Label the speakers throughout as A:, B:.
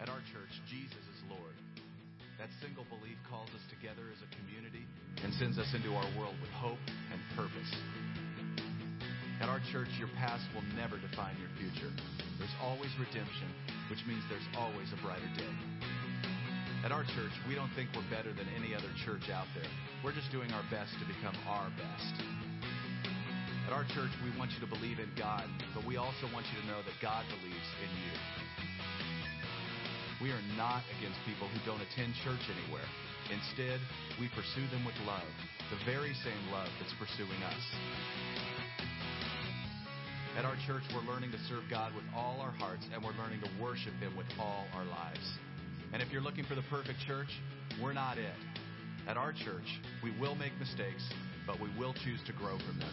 A: At our church, Jesus is Lord. That single belief calls us together as a community and sends us into our world with hope and purpose. At our church, your past will never define your future. There's always redemption, which means there's always a brighter day. At our church, we don't think we're better than any other church out there. We're just doing our best to become our best. At our church, we want you to believe in God, but we also want you to know that God believes in you. We are not against people who don't attend church anywhere. Instead, we pursue them with love, the very same love that's pursuing us. At our church, we're learning to serve God with all our hearts, and we're learning to worship Him with all our lives. And if you're looking for the perfect church, we're not it. At our church, we will make mistakes, but we will choose to grow from them.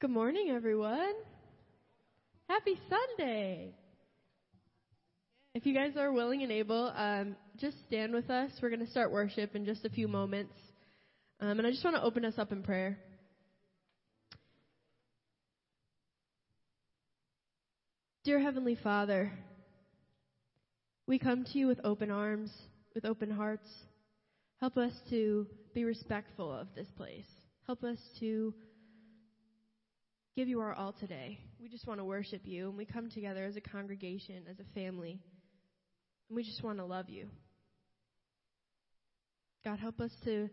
B: Good morning, everyone. Happy Sunday. If you guys are willing and able, um, just stand with us. We're going to start worship in just a few moments. Um, and I just want to open us up in prayer. Dear Heavenly Father, we come to you with open arms, with open hearts. Help us to be respectful of this place. Help us to give you our all today. We just want to worship you, and we come together as a congregation, as a family, and we just want to love you. God, help us to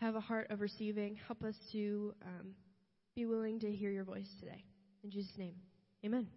B: have a heart of receiving. Help us to um, be willing to hear your voice today. In Jesus' name, amen.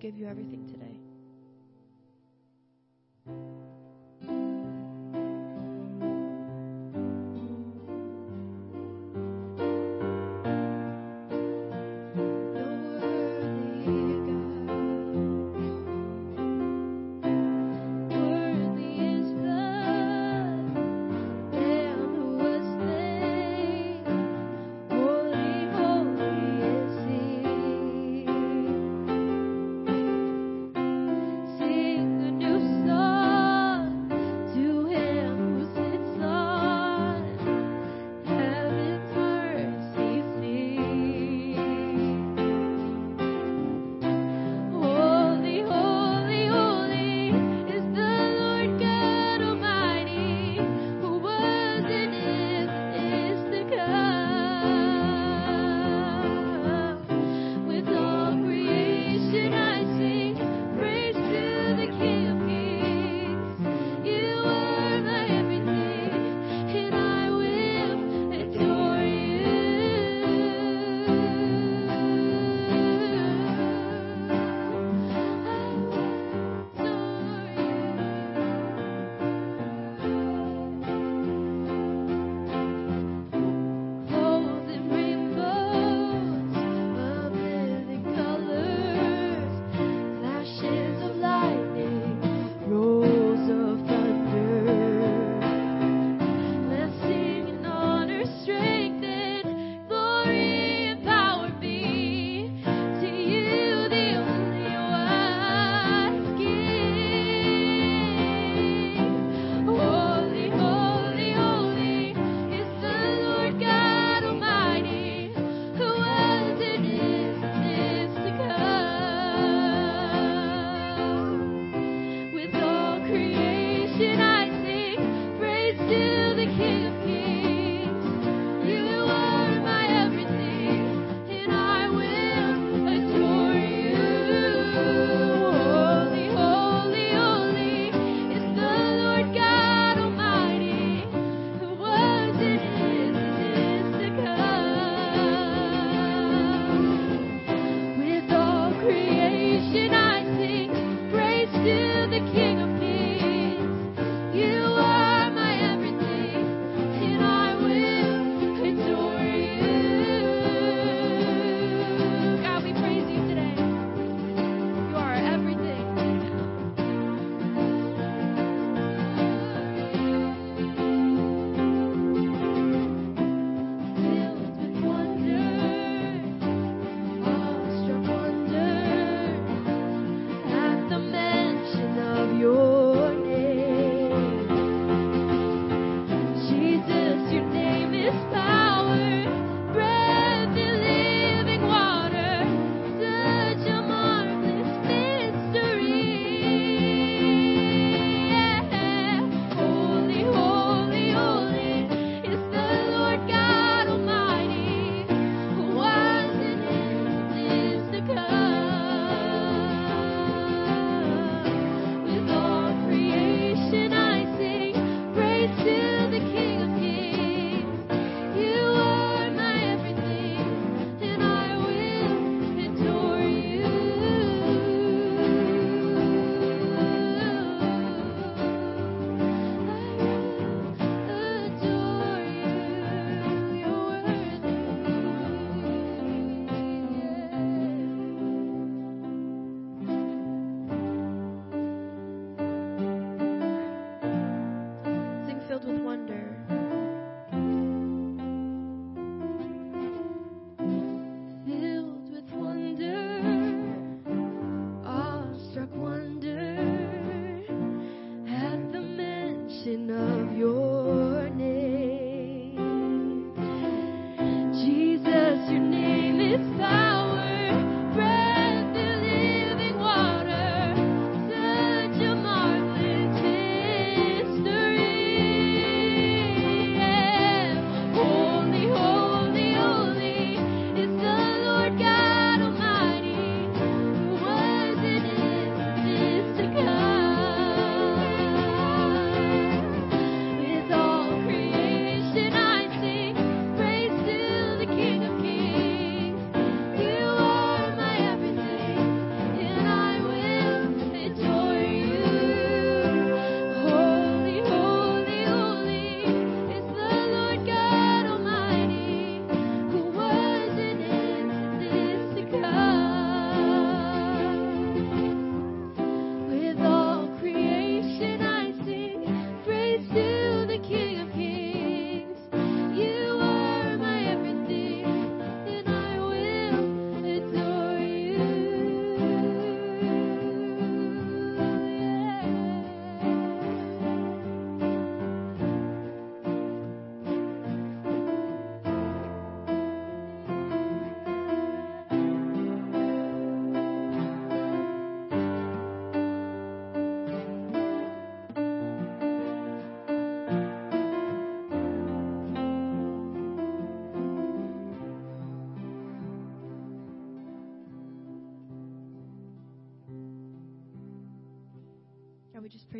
B: give you everything today.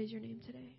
B: praise your name today.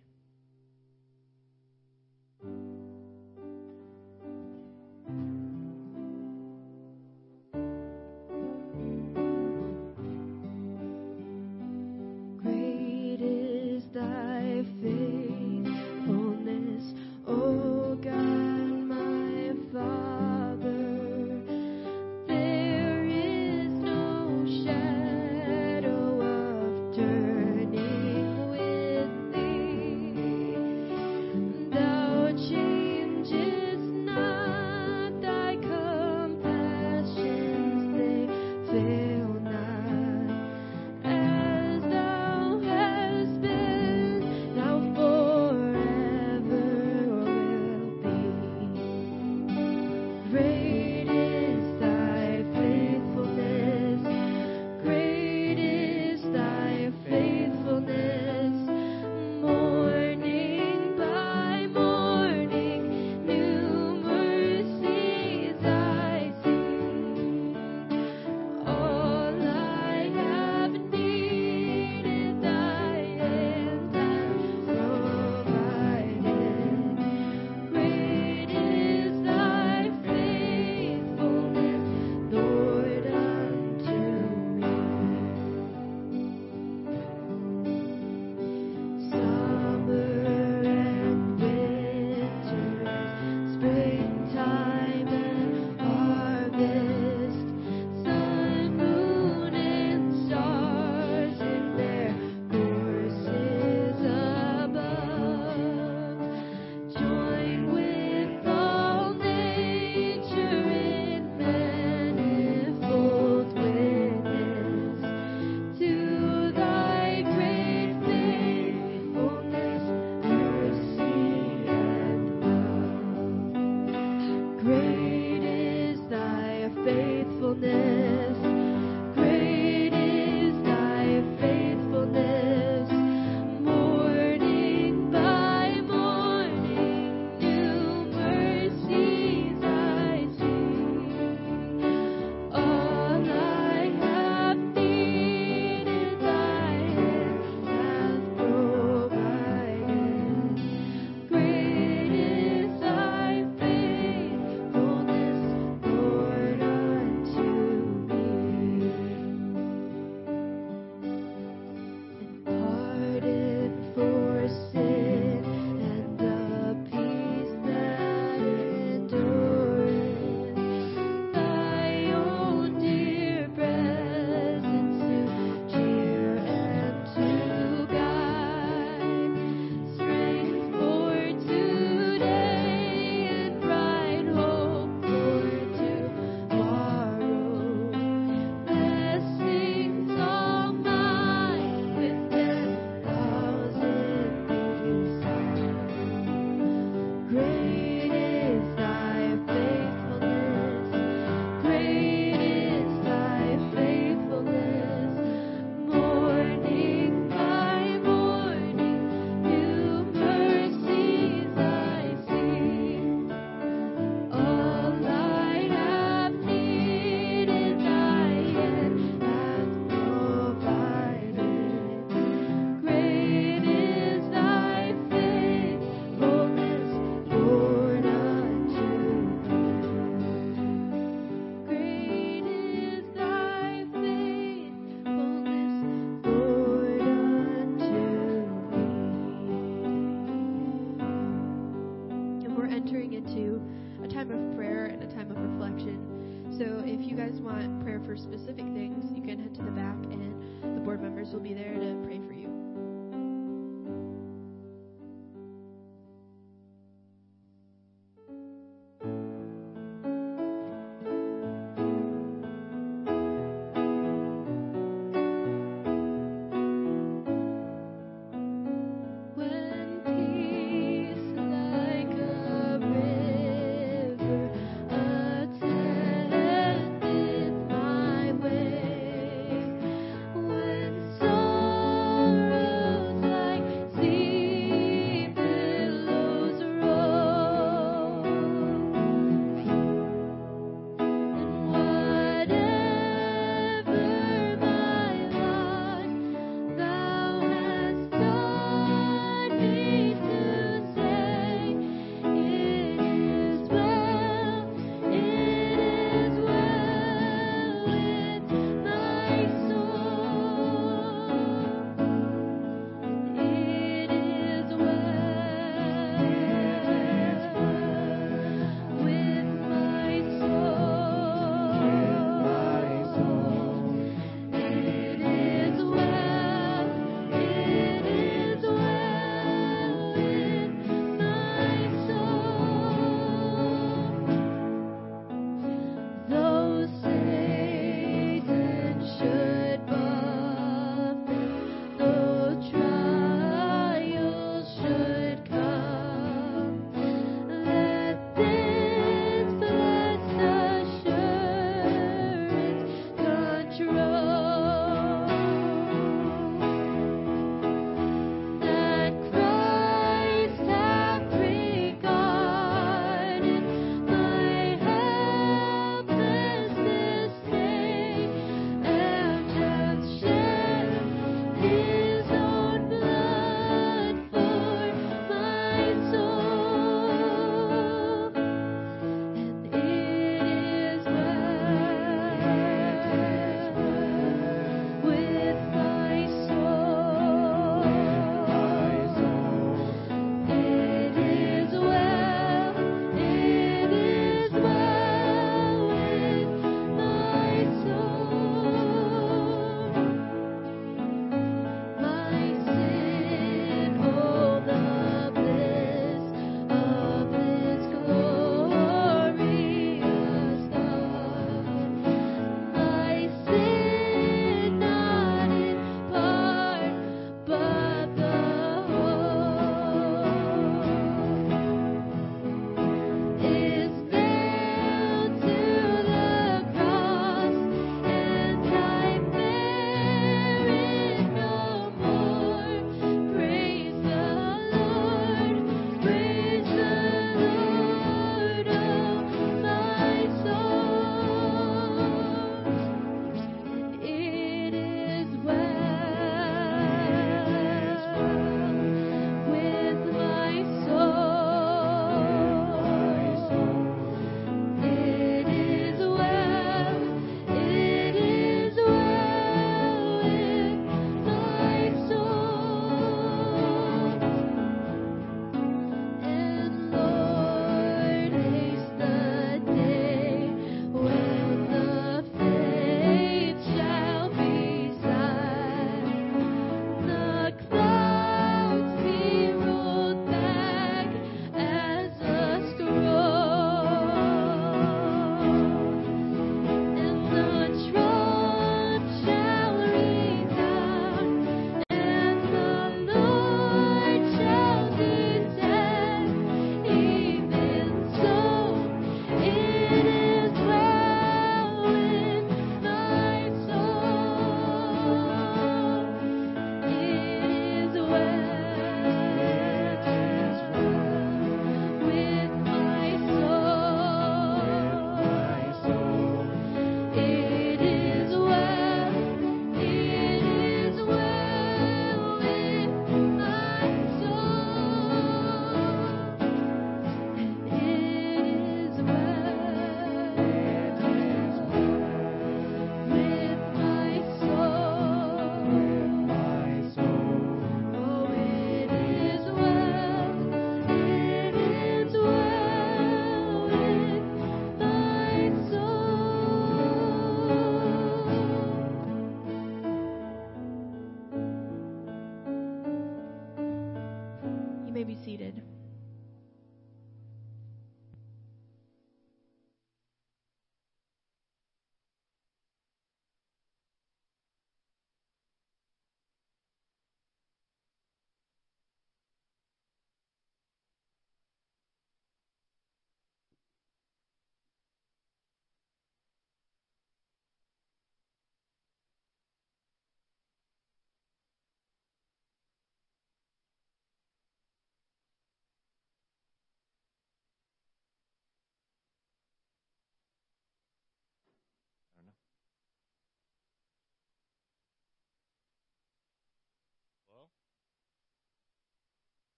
B: members will be there to pray for you.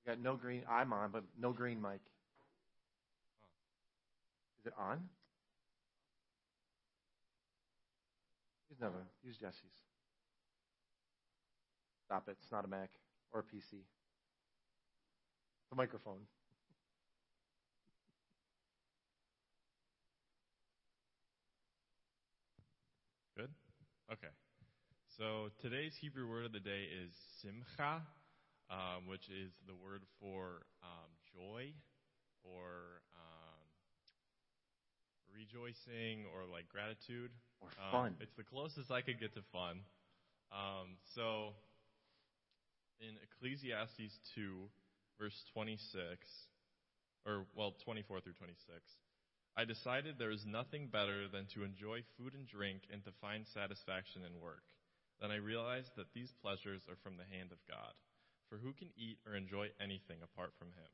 A: We got no green. I'm on, but no green mic. Is it on? Use another. Use Jesse's. Stop it. It's not a Mac or a PC. It's a microphone.
C: Good? Okay. So today's Hebrew word of the day is simcha, um, which is the word for um, joy or um, rejoicing or like gratitude
A: or um, fun.
C: it's the closest I could get to fun. Um, so in Ecclesiastes 2, verse 26, or well, 24 through 26. I decided there is nothing better than to enjoy food and drink and to find satisfaction in work. Then I realized that these pleasures are from the hand of God. For who can eat or enjoy anything apart from him?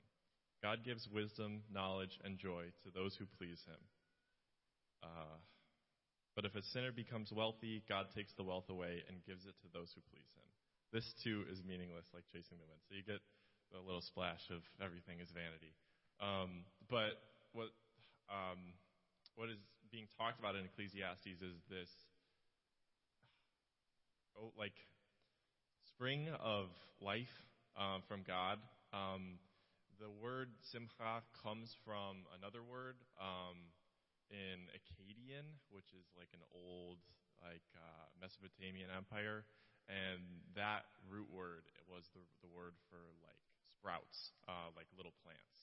C: God gives wisdom, knowledge, and joy to those who please him. Uh, but if a sinner becomes wealthy, God takes the wealth away and gives it to those who please him. This too is meaningless, like chasing the wind. So you get a little splash of everything is vanity. Um, but what, um, what is being talked about in Ecclesiastes is this, oh, like spring of life um, from God. Um, the word simcha comes from another word um, in Akkadian, which is like an old like uh, Mesopotamian empire, and that root word was the, the word for like sprouts, uh, like little plants.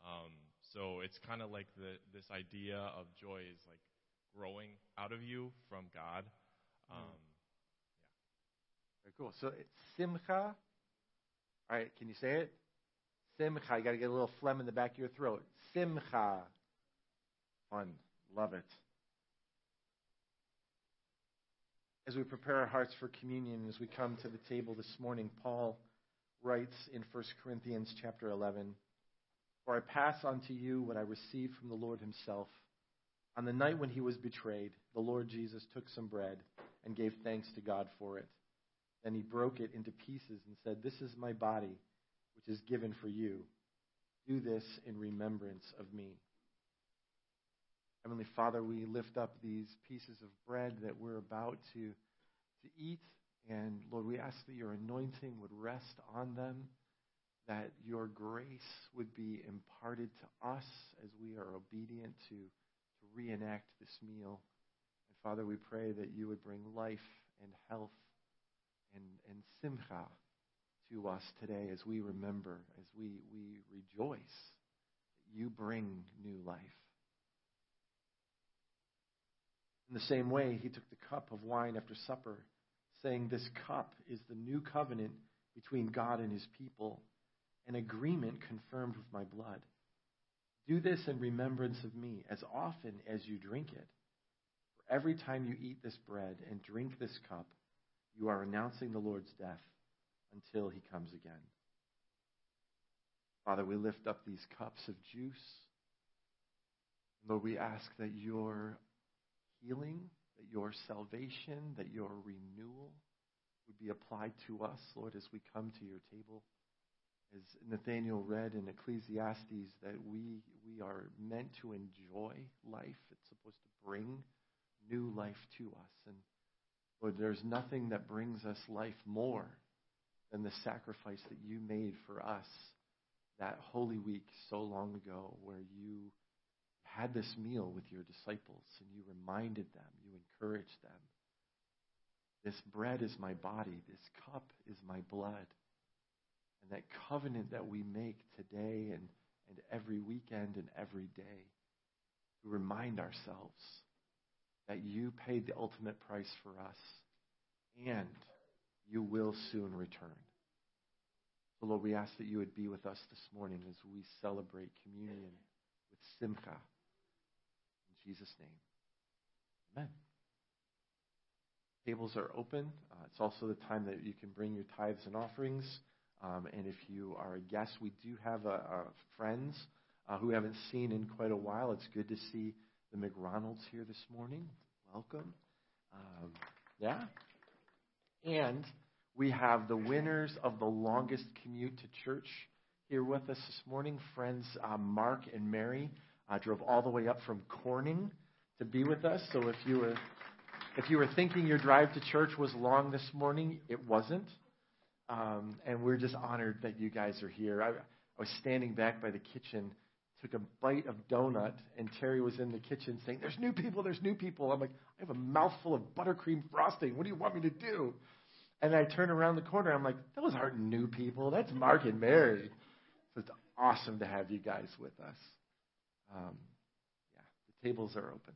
C: Um, so it's kind of like the, this idea of joy is like growing out of you from God. Hmm. Um, mm.
A: Very cool. So it's simcha. All right, can you say it? Simcha. You got to get a little phlegm in the back of your throat. Simcha. Fun. Love it. As we prepare our hearts for communion, as we come to the table this morning, Paul writes in 1 Corinthians chapter 11, For I pass on to you what I received from the Lord himself. On the night when he was betrayed, the Lord Jesus took some bread and gave thanks to God for it. Then he broke it into pieces and said, This is my body, which is given for you. Do this in remembrance of me. Heavenly Father, we lift up these pieces of bread that we're about to, to eat. And Lord, we ask that your anointing would rest on them, that your grace would be imparted to us as we are obedient to, to reenact this meal. And Father, we pray that you would bring life and health and, and simcha to us today as we remember, as we, we rejoice that you bring new life. In the same way, he took the cup of wine after supper, saying, This cup is the new covenant between God and his people, an agreement confirmed with my blood. Do this in remembrance of me as often as you drink it. For every time you eat this bread and drink this cup, you are announcing the Lord's death until he comes again. Father, we lift up these cups of juice. Lord, we ask that your healing, that your salvation, that your renewal would be applied to us, Lord, as we come to your table. As Nathaniel read in Ecclesiastes, that we, we are meant to enjoy life. It's supposed to bring new life to us. And Lord, there's nothing that brings us life more than the sacrifice that you made for us that Holy Week so long ago, where you had this meal with your disciples and you reminded them, you encouraged them. This bread is my body, this cup is my blood. And that covenant that we make today and, and every weekend and every day to remind ourselves that you paid the ultimate price for us, and you will soon return. So, Lord, we ask that you would be with us this morning as we celebrate communion with Simcha. In Jesus' name, amen. Tables are open. Uh, it's also the time that you can bring your tithes and offerings. Um, and if you are a guest, we do have uh, uh friends uh, who haven't seen in quite a while. It's good to see the McRonalds here this morning. Welcome. Um, yeah. And we have the winners of the longest commute to church here with us this morning. Friends uh, Mark and Mary uh, drove all the way up from Corning to be with us. So if you were if you were thinking your drive to church was long this morning, it wasn't. Um, and we're just honored that you guys are here. I, I was standing back by the kitchen took a bite of donut, and Terry was in the kitchen saying, There's new people, there's new people. I'm like, I have a mouthful of buttercream frosting. What do you want me to do? And I turn around the corner, I'm like, Those aren't new people. That's Mark and Mary. So it's awesome to have you guys with us. Um, yeah, the tables are open.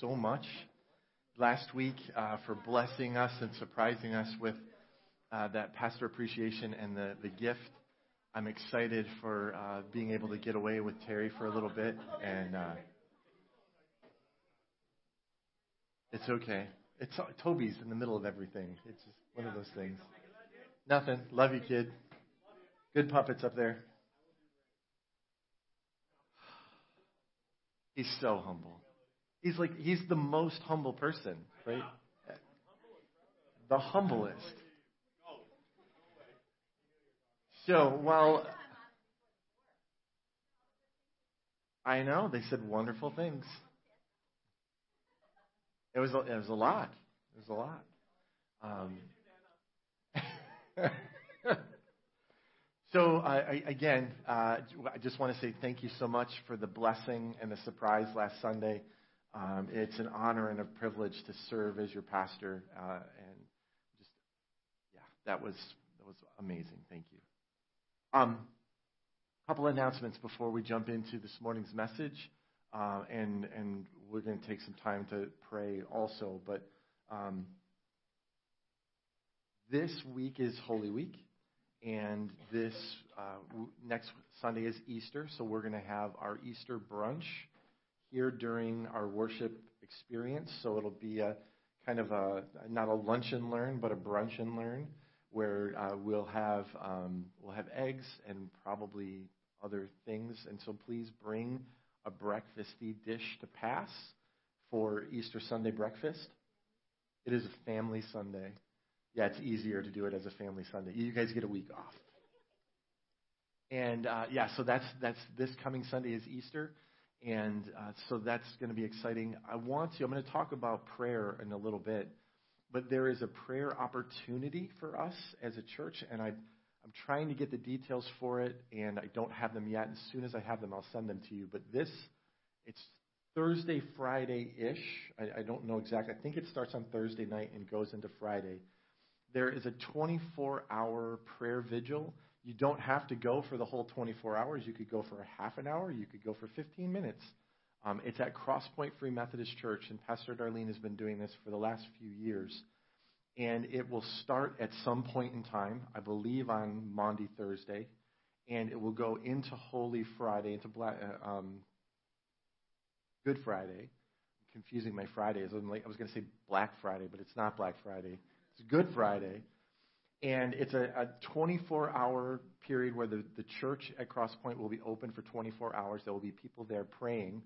A: so much last week uh, for blessing us and surprising us with uh, that pastor appreciation and the, the gift. I'm excited for uh, being able to get away with Terry for a little bit, and uh, it's okay. It's Toby's in the middle of everything. It's just one of those things. Nothing. Love you, kid. Good puppets up there. He's so humble. He's like, he's the most humble person, right? The humblest. So while I know they said wonderful things, it was a, it was a lot. It was a lot. Um, so I, I, again, uh, I just want to say thank you so much for the blessing and the surprise last Sunday. Um, it's an honor and a privilege to serve as your pastor, uh, and just yeah, that was that was amazing. Thank you. Um, a couple announcements before we jump into this morning's message, uh, and and we're going to take some time to pray also. But um, this week is Holy Week, and this uh, next Sunday is Easter, so we're going to have our Easter brunch here during our worship experience. So it'll be a kind of a not a lunch and learn, but a brunch and learn, where uh, we'll have um, we'll have eggs and probably other things. And so please bring a breakfasty dish to pass for Easter Sunday breakfast. It is a family Sunday. Yeah, it's easier to do it as a family Sunday. You guys get a week off. And uh, yeah, so that's that's this coming Sunday is Easter. And uh, so that's going to be exciting. I want to, I'm going to talk about prayer in a little bit, but there is a prayer opportunity for us as a church, and I, I'm trying to get the details for it, and I don't have them yet. As soon as I have them, I'll send them to you. But this, it's Thursday, Friday ish. I, I don't know exactly. I think it starts on Thursday night and goes into Friday. There is a 24 hour prayer vigil you don't have to go for the whole 24 hours. You could go for a half an hour. You could go for 15 minutes. Um, it's at Crosspoint Free Methodist Church, and Pastor Darlene has been doing this for the last few years. And it will start at some point in time, I believe on Maundy Thursday, and it will go into Holy Friday, into Black, uh, um, Good Friday. I'm confusing my Fridays. I'm like, I was going to say Black Friday, but it's not Black Friday. It's Good Friday and it's a 24-hour period where the, the church at Cross Point will be open for 24 hours. There will be people there praying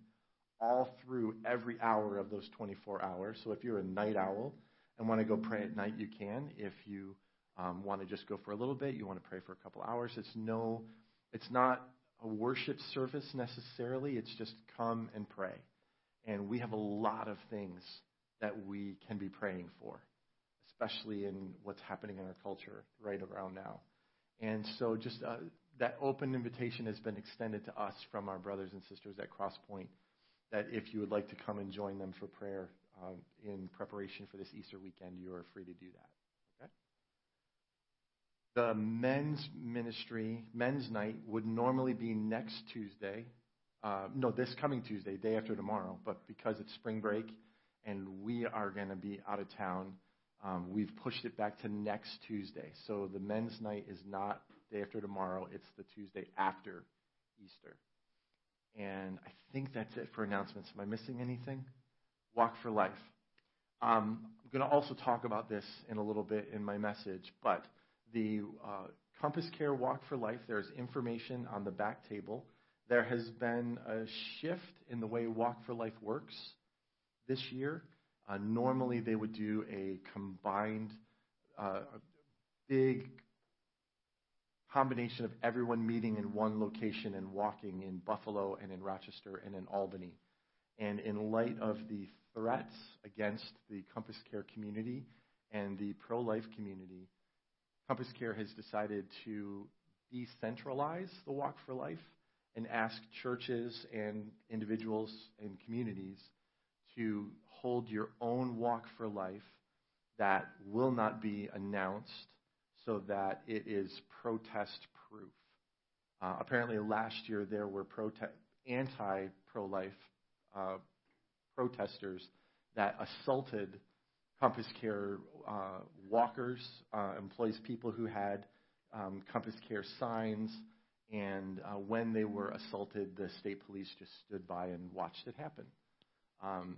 A: all through every hour of those 24 hours. So if you're a night owl and want to go pray at night, you can. If you um, want to just go for a little bit, you want to pray for a couple hours. It's no, it's not a worship service necessarily. It's just come and pray. And we have a lot of things that we can be praying for especially in what's happening in our culture right around now. And so just uh, that open invitation has been extended to us from our brothers and sisters at Crosspoint that if you would like to come and join them for prayer um, in preparation for this Easter weekend, you are free to do that. Okay? The men's ministry, men's night, would normally be next Tuesday. Uh, no, this coming Tuesday, day after tomorrow, but because it's spring break and we are going to be out of town – um, we've pushed it back to next Tuesday. So the men's night is not day after tomorrow, it's the Tuesday after Easter. And I think that's it for announcements. Am I missing anything? Walk for Life. Um, I'm going to also talk about this in a little bit in my message, but the uh, Compass Care Walk for Life, there's information on the back table. There has been a shift in the way Walk for Life works this year. Uh, normally, they would do a combined, uh, big combination of everyone meeting in one location and walking in Buffalo and in Rochester and in Albany. And in light of the threats against the Compass Care community and the pro life community, Compass Care has decided to decentralize the Walk for Life and ask churches and individuals and communities to hold your own walk for life that will not be announced so that it is protest proof. Uh, apparently, last year there were prote- anti pro life uh, protesters that assaulted Compass Care uh, walkers, uh, employees, people who had um, Compass Care signs. And uh, when they were assaulted, the state police just stood by and watched it happen. Um,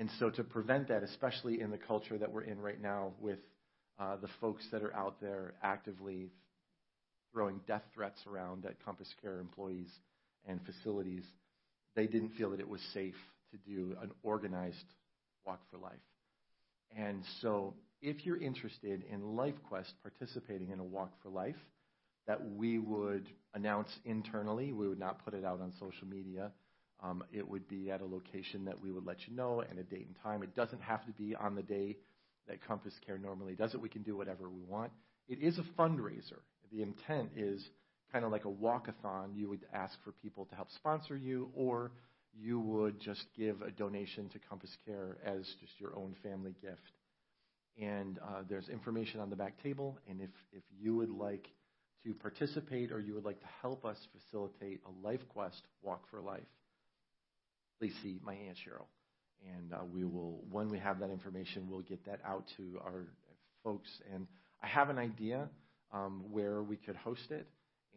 A: and so to prevent that, especially in the culture that we're in right now with uh, the folks that are out there actively throwing death threats around at Compass Care employees and facilities, they didn't feel that it was safe to do an organized walk for life. And so if you're interested in LifeQuest participating in a walk for life, that we would announce internally, we would not put it out on social media um, it would be at a location that we would let you know and a date and time. It doesn't have to be on the day that Compass Care normally does it. We can do whatever we want. It is a fundraiser. The intent is kind of like a walkathon. You would ask for people to help sponsor you, or you would just give a donation to Compass Care as just your own family gift. And uh, there's information on the back table. And if, if you would like to participate or you would like to help us facilitate a life quest walk for life, please see my Aunt Cheryl. And uh, we will, when we have that information, we'll get that out to our folks. And I have an idea um, where we could host it.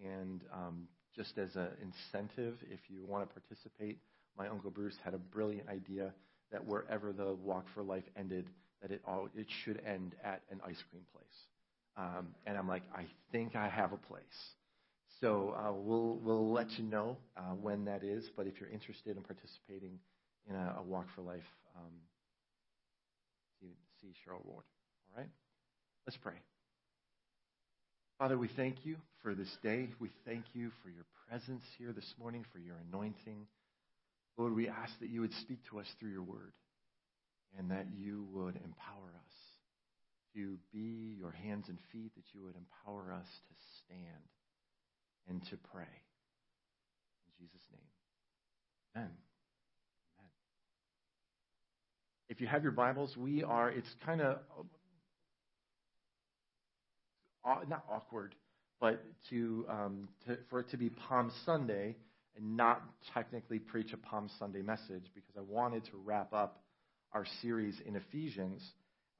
A: And um, just as an incentive, if you want to participate, my Uncle Bruce had a brilliant idea that wherever the Walk for Life ended, that it, all, it should end at an ice cream place. Um, and I'm like, I think I have a place. So uh, we'll, we'll let you know uh, when that is. But if you're interested in participating in a, a Walk for Life, um, see, see Cheryl Ward. All right? Let's pray. Father, we thank you for this day. We thank you for your presence here this morning, for your anointing. Lord, we ask that you would speak to us through your word and that you would empower us to be your hands and feet, that you would empower us to stand and to pray. In Jesus' name. Amen. Amen. If you have your Bibles, we are, it's kind of uh, not awkward, but to, um, to, for it to be Palm Sunday and not technically preach a Palm Sunday message because I wanted to wrap up our series in Ephesians.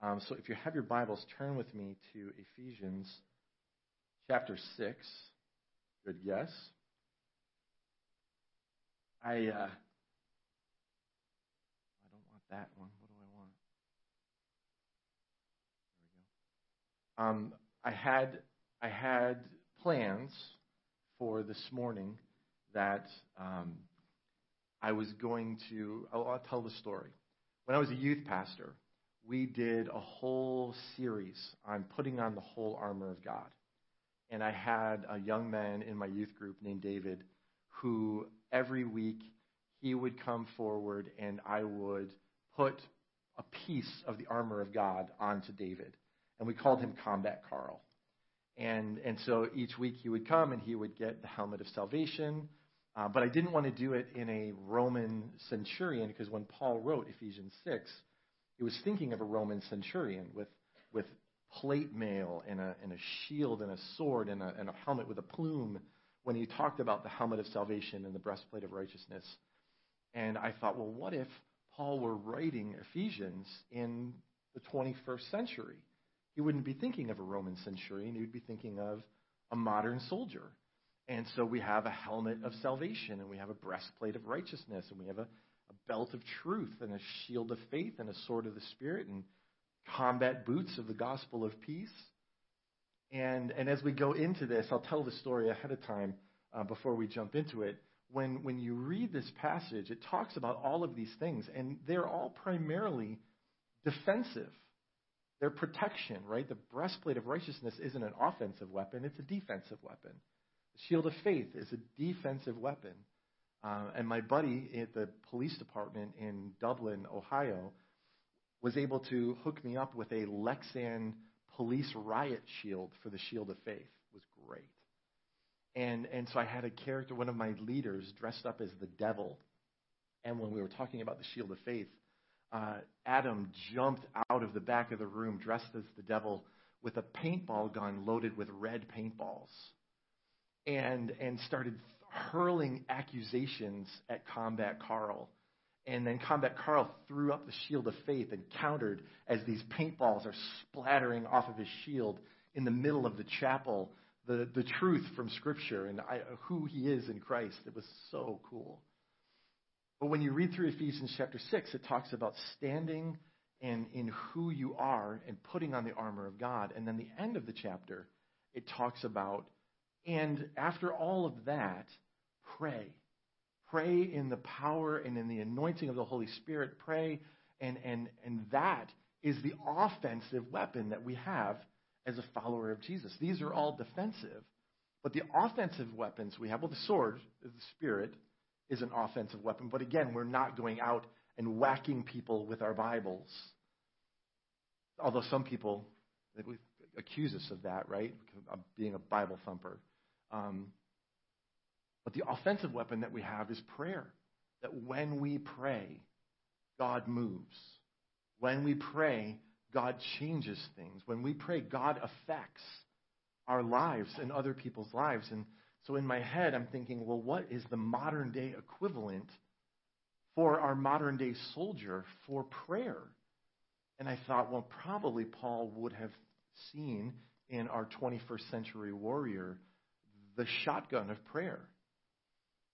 A: Um, so if you have your Bibles, turn with me to Ephesians chapter 6. Good guess. I, uh, I don't want that one. What do I want? There we go. Um, I had I had plans for this morning that um, I was going to. I'll, I'll tell the story. When I was a youth pastor, we did a whole series on putting on the whole armor of God and I had a young man in my youth group named David who every week he would come forward and I would put a piece of the armor of God onto David. And we called him Combat Carl. And, and so each week he would come and he would get the helmet of salvation. Uh, but I didn't want to do it in a Roman centurion because when Paul wrote Ephesians 6, he was thinking of a Roman centurion with, with plate mail and a, and a shield and a sword and a, and a helmet with a plume when he talked about the helmet of salvation and the breastplate of righteousness. And I thought, well, what if Paul were writing Ephesians in the 21st century? He wouldn't be thinking of a Roman centurion, he would be thinking of a modern soldier. And so we have a helmet of salvation, and we have a breastplate of righteousness, and we have a, a belt of truth, and a shield of faith, and a sword of the Spirit. And combat boots of the gospel of peace. And, and as we go into this, I'll tell the story ahead of time uh, before we jump into it. When, when you read this passage, it talks about all of these things, and they're all primarily defensive. They're protection, right? The breastplate of righteousness isn't an offensive weapon, it's a defensive weapon. The shield of faith is a defensive weapon. Uh, and my buddy at the police department in Dublin, Ohio, was able to hook me up with a Lexan police riot shield for the Shield of Faith. It was great. And, and so I had a character, one of my leaders, dressed up as the devil. And when we were talking about the Shield of Faith, uh, Adam jumped out of the back of the room dressed as the devil with a paintball gun loaded with red paintballs and, and started hurling accusations at Combat Carl and then Combat Carl threw up the shield of faith and countered as these paintballs are splattering off of his shield in the middle of the chapel, the, the truth from Scripture and I, uh, who he is in Christ. It was so cool. But when you read through Ephesians chapter 6, it talks about standing and in who you are and putting on the armor of God. And then the end of the chapter, it talks about, and after all of that, pray. Pray in the power and in the anointing of the Holy Spirit. Pray, and, and, and that is the offensive weapon that we have as a follower of Jesus. These are all defensive, but the offensive weapons we have, well, the sword, the Spirit, is an offensive weapon. But again, we're not going out and whacking people with our Bibles. Although some people accuse us of that, right? Of being a Bible thumper. Um, but the offensive weapon that we have is prayer. That when we pray, God moves. When we pray, God changes things. When we pray, God affects our lives and other people's lives. And so in my head, I'm thinking, well, what is the modern day equivalent for our modern day soldier for prayer? And I thought, well, probably Paul would have seen in our 21st century warrior the shotgun of prayer.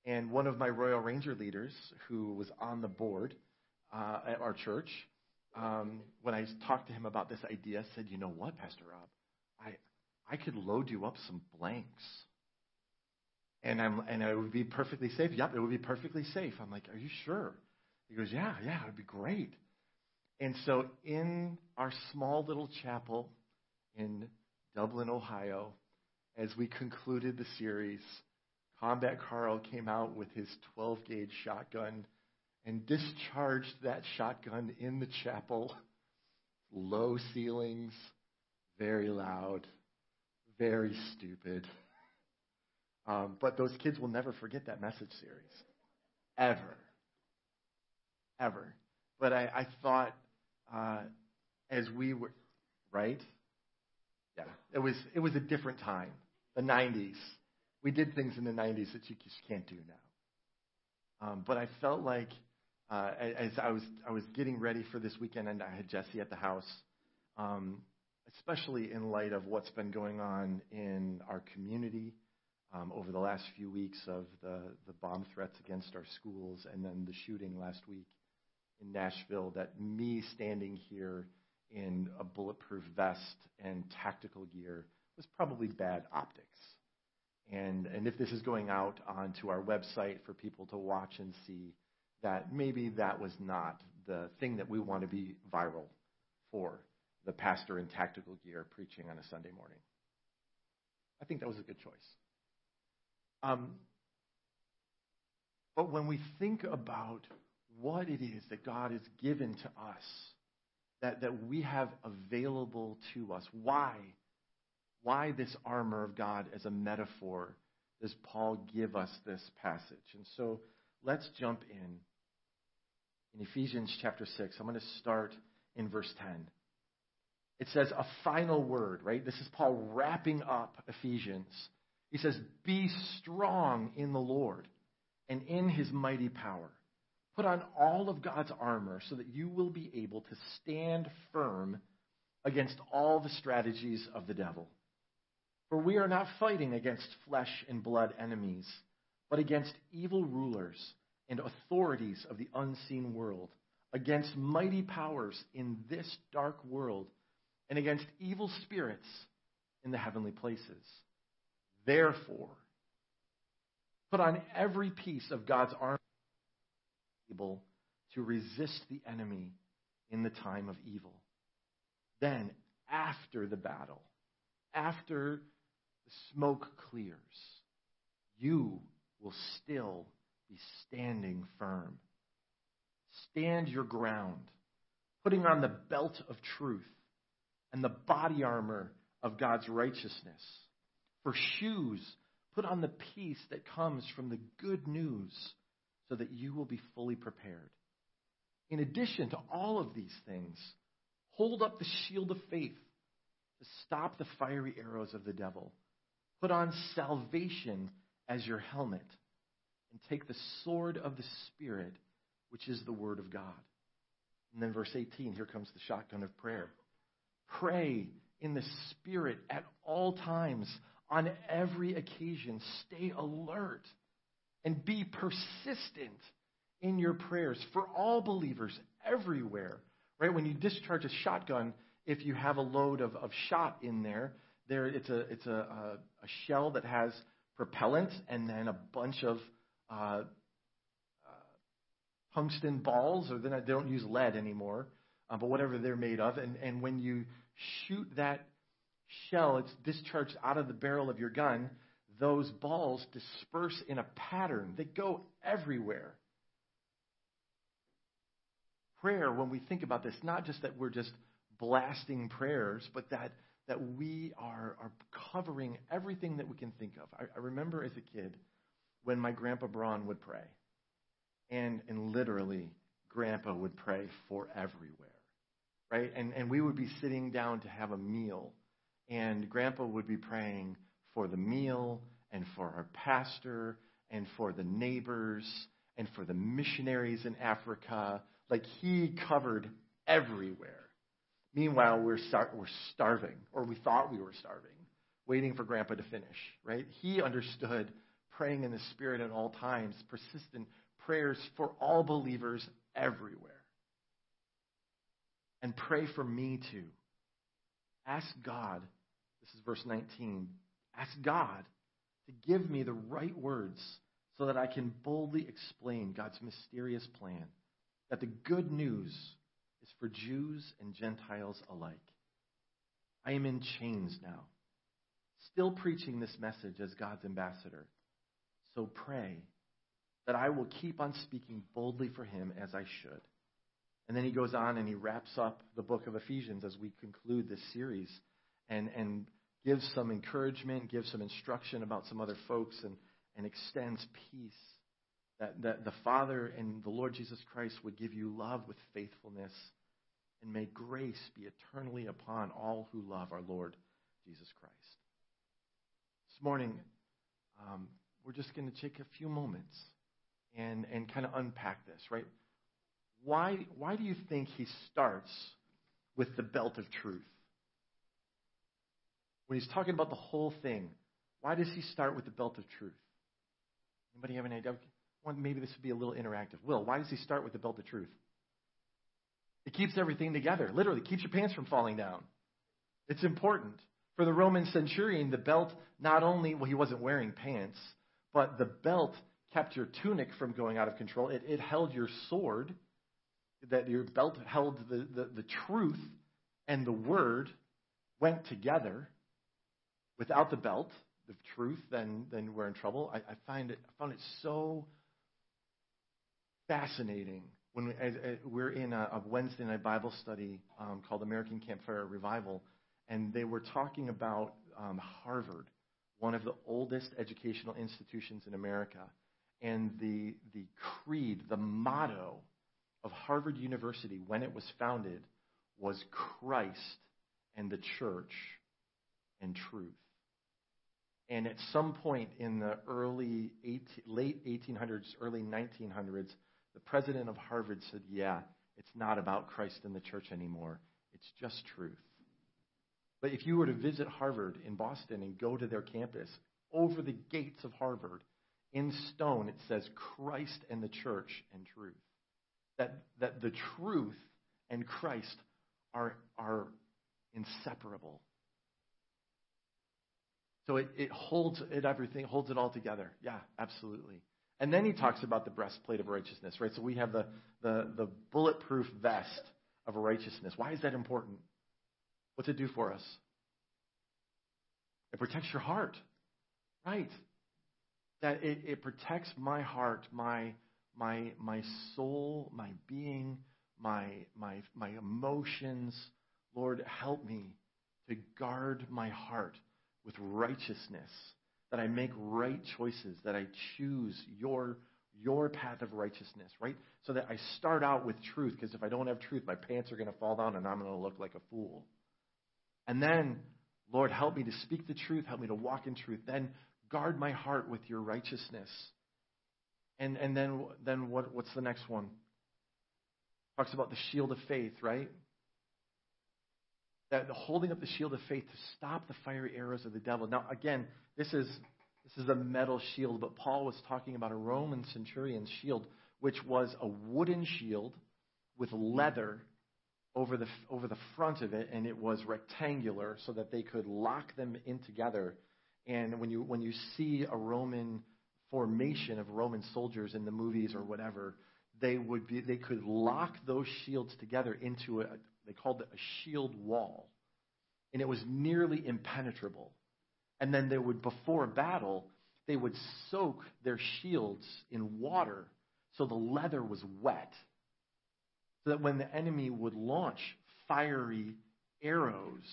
A: And one of my Royal Ranger leaders, who was on the board uh, at our church, um, when I talked to him about this idea, said, "You know what, Pastor Rob, I I could load you up some blanks." And I'm and it would be perfectly safe. Yep, it would be perfectly safe. I'm like, "Are you sure?" He goes, "Yeah, yeah, it'd be great." And so in our small little chapel in Dublin, Ohio, as we concluded the series, Combat Carl came out with his 12 gauge shotgun and discharged that shotgun in the chapel. Low ceilings, very loud, very stupid. Um, but those kids will never forget that message series. Ever. Ever. But I, I thought uh, as we were, right? Yeah, it was, it was a different time, the 90s we did things in the 90s that you just can't do now. Um, but I felt like uh, as I was I was getting ready for this weekend, and I had Jesse at the house, um, especially in light of what's been going on in our community um, over the last few weeks of the the bomb threats against our schools, and then the shooting last week in Nashville. That me standing here in a bulletproof vest and tactical gear was probably bad optics. And, and if this is going out onto our website for people to watch and see, that maybe that was not the thing that we want to be viral for the pastor in tactical gear preaching on a Sunday morning. I think that was a good choice. Um, but when we think about what it is that God has given to us, that, that we have available to us, why why this armor of God as a metaphor does Paul give us this passage? And so let's jump in. In Ephesians chapter 6, I'm going to start in verse 10. It says a final word, right? This is Paul wrapping up Ephesians. He says, Be strong in the Lord and in his mighty power. Put on all of God's armor so that you will be able to stand firm against all the strategies of the devil. For we are not fighting against flesh and blood enemies, but against evil rulers and authorities of the unseen world, against mighty powers in this dark world, and against evil spirits in the heavenly places. Therefore, put on every piece of God's armor able to resist the enemy in the time of evil. Then, after the battle, after the smoke clears, you will still be standing firm. Stand your ground, putting on the belt of truth and the body armor of God's righteousness. For shoes, put on the peace that comes from the good news so that you will be fully prepared. In addition to all of these things, hold up the shield of faith to stop the fiery arrows of the devil. Put on salvation as your helmet and take the sword of the Spirit, which is the Word of God. And then, verse 18, here comes the shotgun of prayer. Pray in the Spirit at all times, on every occasion. Stay alert and be persistent in your prayers for all believers everywhere. Right? When you discharge a shotgun, if you have a load of, of shot in there, there it's a it's a, a, shell that has propellant and then a bunch of uh, uh tungsten balls, or then they don't use lead anymore, uh, but whatever they're made of. And and when you shoot that shell, it's discharged out of the barrel of your gun. Those balls disperse in a pattern. They go everywhere. Prayer, when we think about this, not just that we're just blasting prayers, but that that we are, are covering everything that we can think of. I, I remember as a kid when my grandpa Braun would pray, and, and literally, grandpa would pray for everywhere, right? And, and we would be sitting down to have a meal, and grandpa would be praying for the meal and for our pastor and for the neighbors and for the missionaries in Africa. Like he covered everywhere. Meanwhile, we're, star- we're starving, or we thought we were starving, waiting for Grandpa to finish, right? He understood praying in the Spirit at all times, persistent prayers for all believers everywhere. And pray for me too. Ask God, this is verse 19, ask God to give me the right words so that I can boldly explain God's mysterious plan, that the good news for Jews and Gentiles alike. I am in chains now, still preaching this message as God's ambassador. So pray that I will keep on speaking boldly for him as I should. And then he goes on and he wraps up the book of Ephesians as we conclude this series and, and gives some encouragement, gives some instruction about some other folks, and, and extends peace. That, that the Father and the Lord Jesus Christ would give you love with faithfulness and may grace be eternally upon all who love our Lord Jesus Christ. This morning, um, we're just going to take a few moments and, and kind of unpack this, right? Why, why do you think he starts with the belt of truth? When he's talking about the whole thing, why does he start with the belt of truth? Anybody have an idea? Well, maybe this would be a little interactive. Will, why does he start with the belt of truth? It keeps everything together. Literally, keeps your pants from falling down. It's important. For the Roman centurion, the belt not only, well, he wasn't wearing pants, but the belt kept your tunic from going out of control. It, it held your sword, that your belt held the, the, the truth and the word went together. Without the belt, the truth, then, then we're in trouble. I, I, find it, I found it so fascinating when we, are in a, a, Wednesday night Bible study um, called American Campfire Revival, and they were talking about um, Harvard, one of the oldest educational institutions in America, and the the creed, the motto of Harvard University when it was founded was Christ and the church and truth. And at some point in the early 18, late 1800s, early 1900s, the president of Harvard said, Yeah, it's not about Christ and the church anymore. It's just truth. But if you were to visit Harvard in Boston and go to their campus, over the gates of Harvard, in stone, it says Christ and the church and truth. That, that the truth and Christ are, are inseparable. So it, it holds it everything, holds it all together. Yeah, absolutely. And then he talks about the breastplate of righteousness, right? So we have the, the, the bulletproof vest of righteousness. Why is that important? What's it do for us? It protects your heart, right? That it, it protects my heart, my, my, my soul, my being, my, my, my emotions. Lord, help me to guard my heart with righteousness that I make right choices, that I choose your your path of righteousness, right? So that I start out with truth, because if I don't have truth, my pants are going to fall down and I'm going to look like a fool. And then, Lord, help me to speak the truth, help me to walk in truth. Then guard my heart with your righteousness. And and then then what what's the next one? Talks about the shield of faith, right? that holding up the shield of faith to stop the fiery arrows of the devil. Now, again, this is this is a metal shield, but Paul was talking about a Roman centurion's shield, which was a wooden shield with leather over the over the front of it, and it was rectangular so that they could lock them in together. And when you when you see a Roman formation of Roman soldiers in the movies or whatever, they would be they could lock those shields together into a, they called it a shield wall. And it was nearly impenetrable. And then they would, before battle, they would soak their shields in water so the leather was wet. So that when the enemy would launch fiery arrows,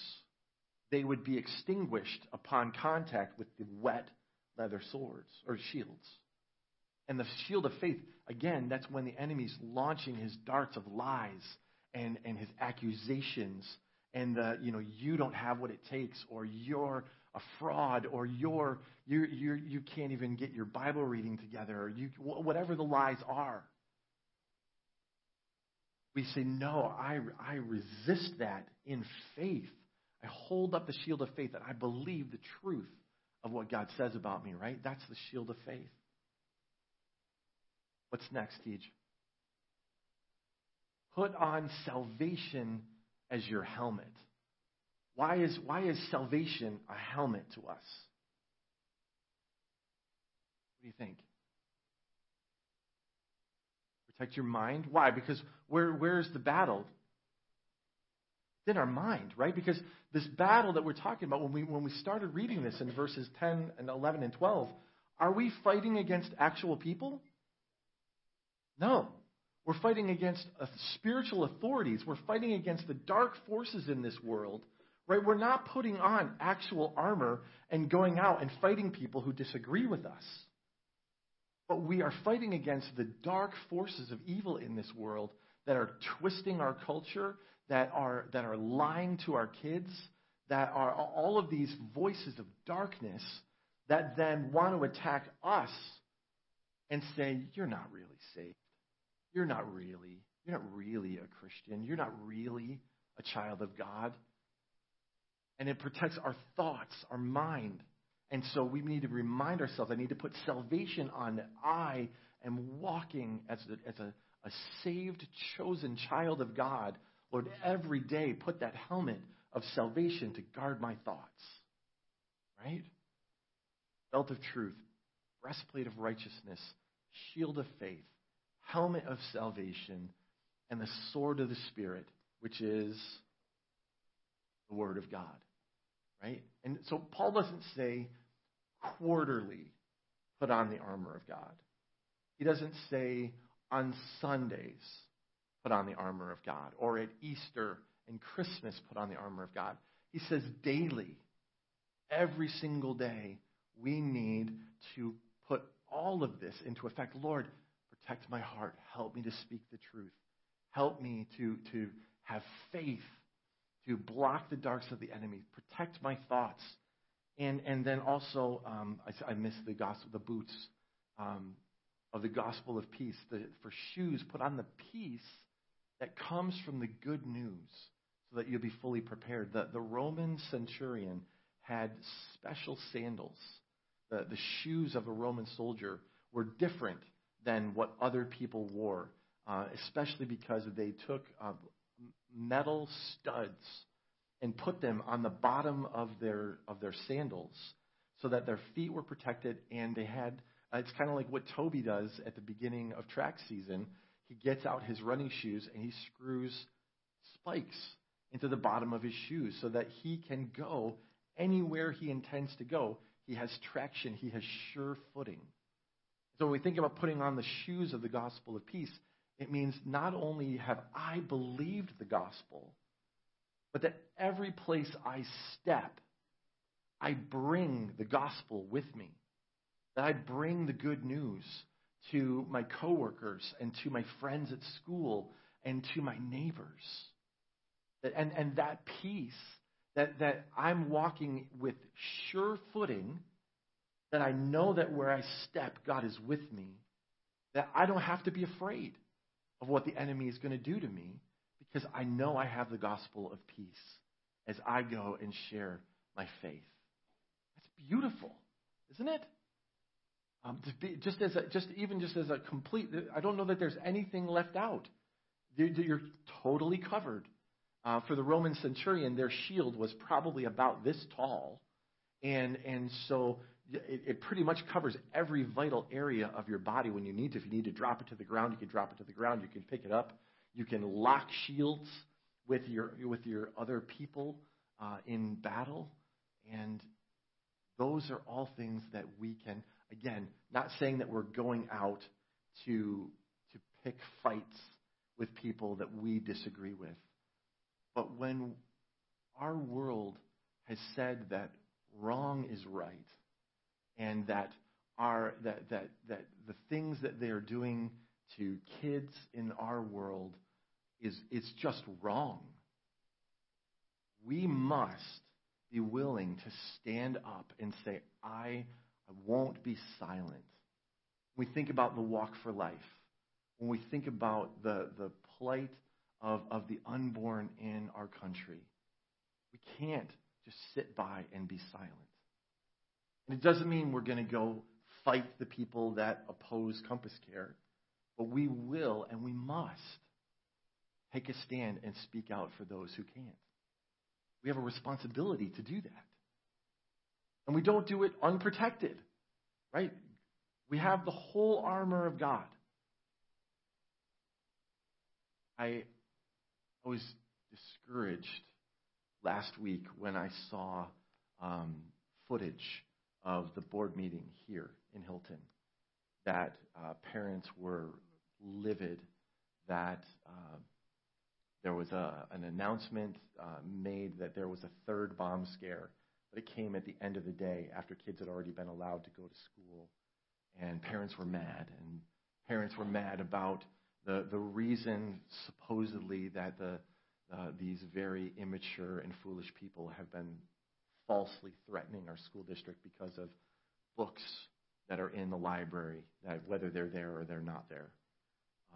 A: they would be extinguished upon contact with the wet leather swords or shields. And the shield of faith, again, that's when the enemy's launching his darts of lies and, and his accusations and the, you know, you don't have what it takes or you're a fraud or you're, you're, you're, you can't even get your Bible reading together or you, whatever the lies are. We say, no, I, I resist that in faith. I hold up the shield of faith that I believe the truth of what God says about me, right? That's the shield of faith. What's next, Deej? Put on salvation as your helmet. Why is, why is salvation a helmet to us? What do you think? Protect your mind. Why? Because where, where's the battle? It's in our mind, right? Because this battle that we're talking about, when we, when we started reading this in verses 10 and 11 and 12, are we fighting against actual people? No. We're fighting against spiritual authorities. We're fighting against the dark forces in this world, right? We're not putting on actual armor and going out and fighting people who disagree with us. But we are fighting against the dark forces of evil in this world that are twisting our culture, that are, that are lying to our kids, that are all of these voices of darkness that then want to attack us and say, You're not really saved you're not really, you're not really a Christian. You're not really a child of God. And it protects our thoughts, our mind. And so we need to remind ourselves, I need to put salvation on I am walking as a, as a, a saved, chosen child of God. Lord, every day put that helmet of salvation to guard my thoughts. Right? Belt of truth, breastplate of righteousness, shield of faith, helmet of salvation, and the sword of the Spirit, which is the Word of God. Right? And so Paul doesn't say quarterly put on the armor of God. He doesn't say on Sundays put on the armor of God, or at Easter and Christmas put on the armor of God. He says daily, every single day, we need to put all of this into effect. Lord, protect my heart. Help me to speak the truth. Help me to, to have faith, to block the darks of the enemy, protect my thoughts. And, and then also, um, I, I miss the gospel, the boots um, of the gospel of peace. The, for shoes, put on the peace that comes from the good news so that you'll be fully prepared. The, the Roman centurion had special sandals. The, the shoes of a Roman soldier were different than what other people wore, uh, especially because they took uh, metal studs and put them on the bottom of their of their sandals so that their feet were protected and they had uh, it's kind of like what Toby does at the beginning of track season. He gets out his running shoes and he screws spikes into the bottom of his shoes so that he can go anywhere he intends to go. He has traction, he has sure footing. So when we think about putting on the shoes of the gospel of peace, it means not only have I believed the gospel, but that every place I step, I bring the gospel with me. That I bring the good news to my coworkers and to my friends at school and to my neighbors. And, and that peace that, that I'm walking with sure footing – that I know that where I step, God is with me, that I don't have to be afraid of what the enemy is going to do to me because I know I have the gospel of peace as I go and share my faith. That's beautiful, isn't it? Um, be, just as a, just even just as a complete, I don't know that there's anything left out. You're, you're totally covered. Uh, for the Roman centurion, their shield was probably about this tall, and and so it, it pretty much covers every vital area of your body when you need to. If you need to drop it to the ground, you can drop it to the ground. You can pick it up. You can lock shields with your with your other people uh, in battle, and those are all things that we can. Again, not saying that we're going out to to pick fights with people that we disagree with, but when our world has said that wrong is right and that are that that that the things that they are doing to kids in our world is it's just wrong. We must be willing to stand up and say, I, I won't be silent. When we think about the walk for life, when we think about the, the plight of, of the unborn in our country, we can't just sit by and be silent. And it doesn't mean we're going to go fight the people that oppose Compass Care, but we will and we must take a stand and speak out for those who can't. We have a responsibility to do that. And we don't do it unprotected, right? We have the whole armor of God. I, I was discouraged last week when I saw um, footage of the board meeting here in Hilton that uh, parents were livid that uh, there was a, an announcement uh, made that there was a third bomb scare, but it came at the end of the day after kids had already been allowed to go to school, and parents were mad, and parents were mad about the the reason supposedly that the uh, these very immature and foolish people have been falsely threatening our school district because of books that are in the library, that whether they're there or they're not there.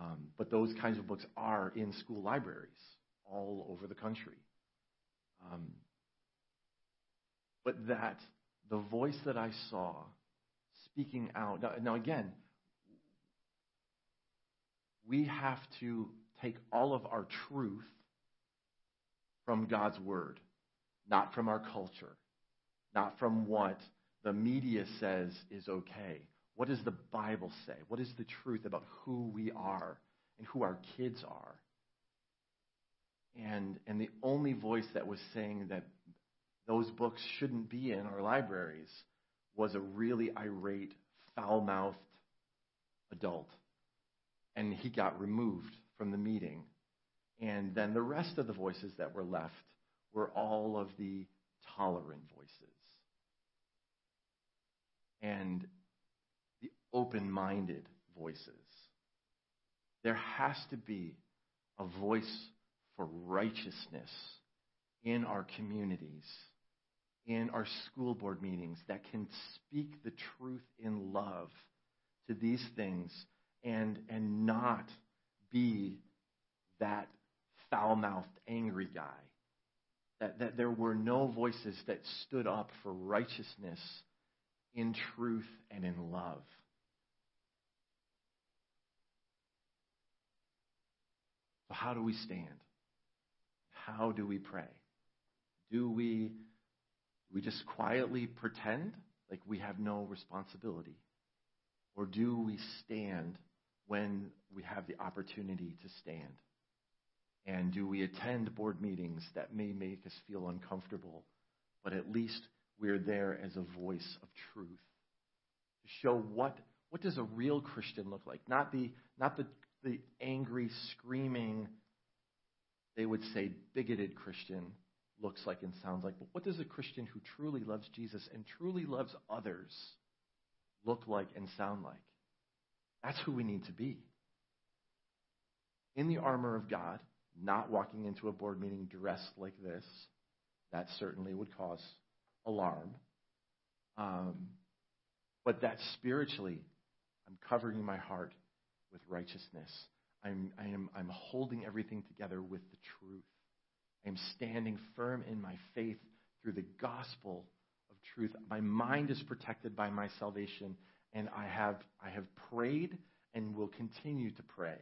A: Um, but those kinds of books are in school libraries all over the country. Um, but that, the voice that I saw speaking out. Now, now, again, we have to take all of our truth from God's Word, not from our culture, not from what the media says is okay. What does the Bible say? What is the truth about who we are and who our kids are? And, and the only voice that was saying that those books shouldn't be in our libraries was a really irate, foul mouthed adult. And he got removed from the meeting. And then the rest of the voices that were left were all of the tolerant voices and the open minded voices. There has to be a voice for righteousness in our communities, in our school board meetings that can speak the truth in love to these things and, and not be that foul mouthed, angry guy. That, that there were no voices that stood up for righteousness in truth and in love. So, how do we stand? How do we pray? Do we, we just quietly pretend like we have no responsibility? Or do we stand when we have the opportunity to stand? And do we attend board meetings that may make us feel uncomfortable, but at least we're there as a voice of truth to show what what does a real Christian look like? Not the not the the angry screaming they would say bigoted Christian looks like and sounds like, but what does a Christian who truly loves Jesus and truly loves others look like and sound like? That's who we need to be. In the armor of God, not walking into a board meeting dressed like this, that certainly would cause alarm. Um, but that spiritually, I'm covering my heart with righteousness. I'm, I am, I'm holding everything together with the truth. I'm standing firm in my faith through the gospel of truth. My mind is protected by my salvation, and I have, I have prayed and will continue to pray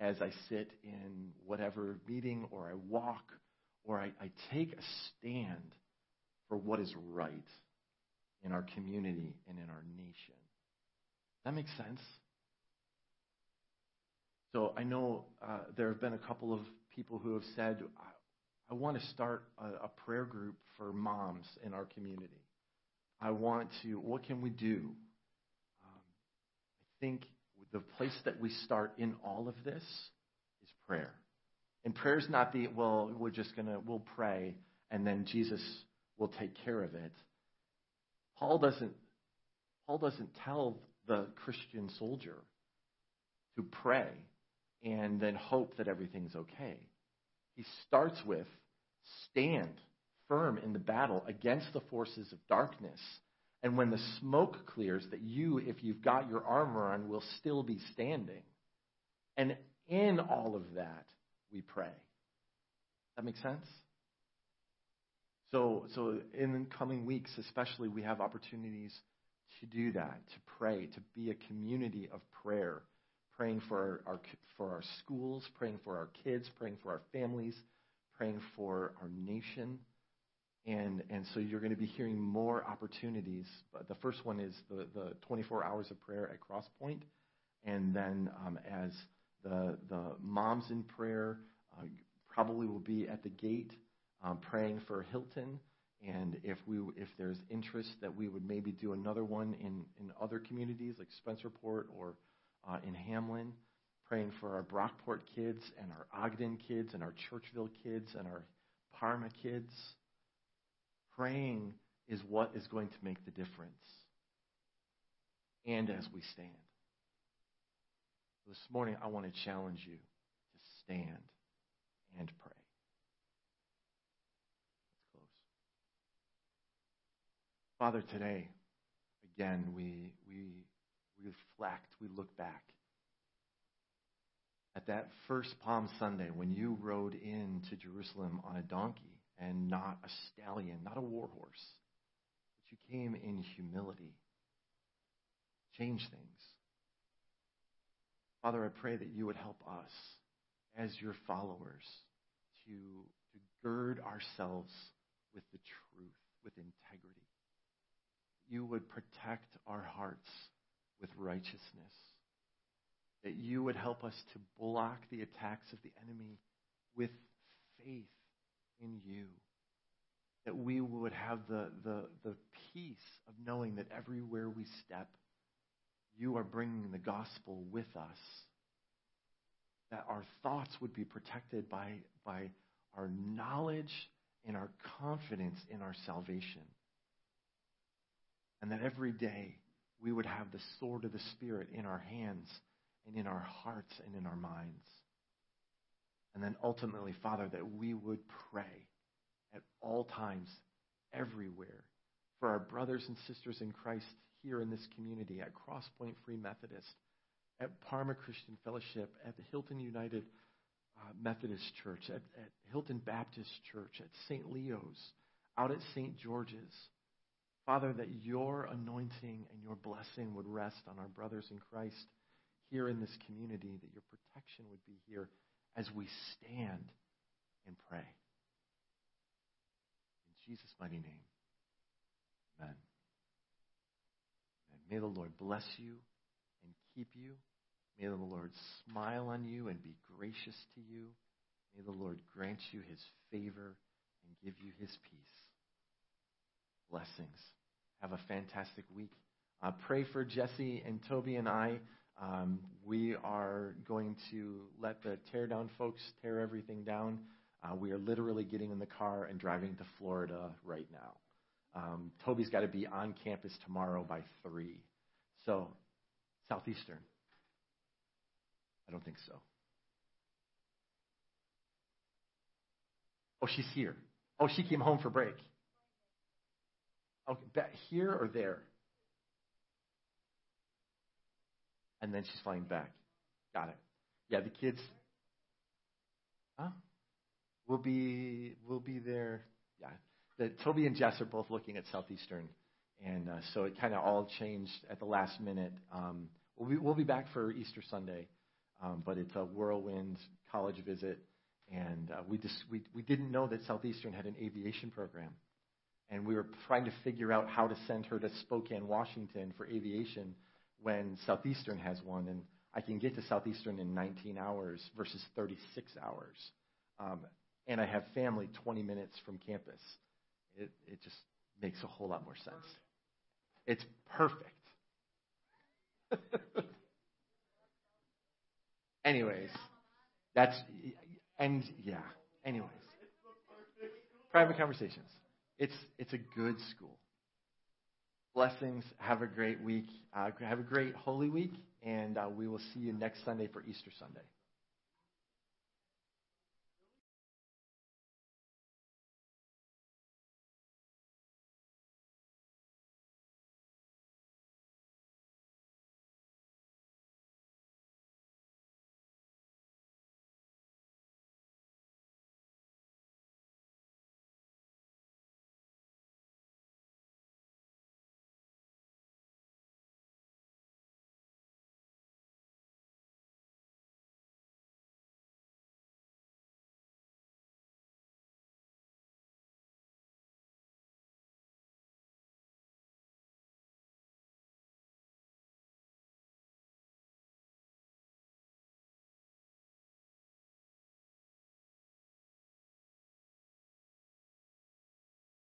A: as I sit in whatever meeting or I walk or I, I take a stand for what is right in our community and in our nation. That makes sense. So I know uh, there have been a couple of people who have said, I, I want to start a, a prayer group for moms in our community. I want to, what can we do? Um, I think the place that we start in all of this is prayer. And prayer is not the, well, we're just going to, we'll pray, and then Jesus will take care of it. Paul doesn't, Paul doesn't tell the Christian soldier to pray and then hope that everything's okay. He starts with stand firm in the battle against the forces of darkness. And when the smoke clears, that you, if you've got your armor on, will still be standing. And in all of that, we pray. That makes sense? So, so in coming weeks, especially, we have opportunities to do that, to pray, to be a community of prayer, praying for our, our for our schools, praying for our kids, praying for our families, praying for our nation. And, and so you're going to be hearing more opportunities. But the first one is the, the 24 hours of prayer at Crosspoint. And then um, as the, the moms in prayer uh, probably will be at the gate um, praying for Hilton, and if we if there's interest that we would maybe do another one in in other communities like Spencerport or uh, in Hamlin, praying for our Brockport kids and our Ogden kids and our Churchville kids and our Parma kids. Praying is what is going to make the difference. And as we stand. This morning, I want to challenge you to stand and pray. Father, today, again, we, we reflect, we look back at that first Palm Sunday when you rode into Jerusalem on a donkey and not a stallion, not a war horse, but you came in humility. Change things. Father, I pray that you would help us as your followers to, to gird ourselves with the truth, with integrity you would protect our hearts with righteousness, that you would help us to block the attacks of the enemy with faith in you, that we would have the, the, the peace of knowing that everywhere we step, you are bringing the gospel with us, that our thoughts would be protected by, by our knowledge and our confidence in our salvation and that every day we would have the sword of the Spirit in our hands and in our hearts and in our minds. And then ultimately, Father, that we would pray at all times, everywhere, for our brothers and sisters in Christ here in this community at Crosspoint Free Methodist, at Parma Christian Fellowship, at the Hilton United uh, Methodist Church, at, at Hilton Baptist Church, at St. Leo's, out at St. George's Father, that your anointing and your blessing would rest on our brothers in Christ here in this community, that your protection would be here as we stand and pray. In Jesus' mighty name, amen. And may the Lord bless you and keep you. May the Lord smile on you and be gracious to you. May the Lord grant you his favor and give you his peace blessings. Have a fantastic week. Uh, pray for Jesse and Toby and I. Um, we are going to let the tear down folks tear everything down. Uh, we are literally getting in the car and driving to Florida right now. Um, Toby's got to be on campus tomorrow by 3. So, Southeastern. I don't think so. Oh, she's here. Oh, she came home for break. Okay, here or there? And then she's flying back. Got it. Yeah, the kids. Huh? We'll be we'll be there. Yeah, the, Toby and Jess are both looking at Southeastern, and uh, so it kind of all changed at the last minute. Um, we'll be we'll be back for Easter Sunday, um, but it's a whirlwind college visit, and uh, we just we we didn't know that Southeastern had an aviation program and we were trying to figure out how to send her to Spokane, Washington for aviation when Southeastern has one, and I can get to Southeastern in 19 hours versus 36 hours. Um, and I have family 20 minutes from campus. It, it just makes a whole lot more sense. It's perfect. Anyways, that's, and yeah, anyways. Private conversations. It's, it's a good school. Blessings. Have a great week. Uh, have a great Holy Week, and uh, we will see you next Sunday for Easter Sunday.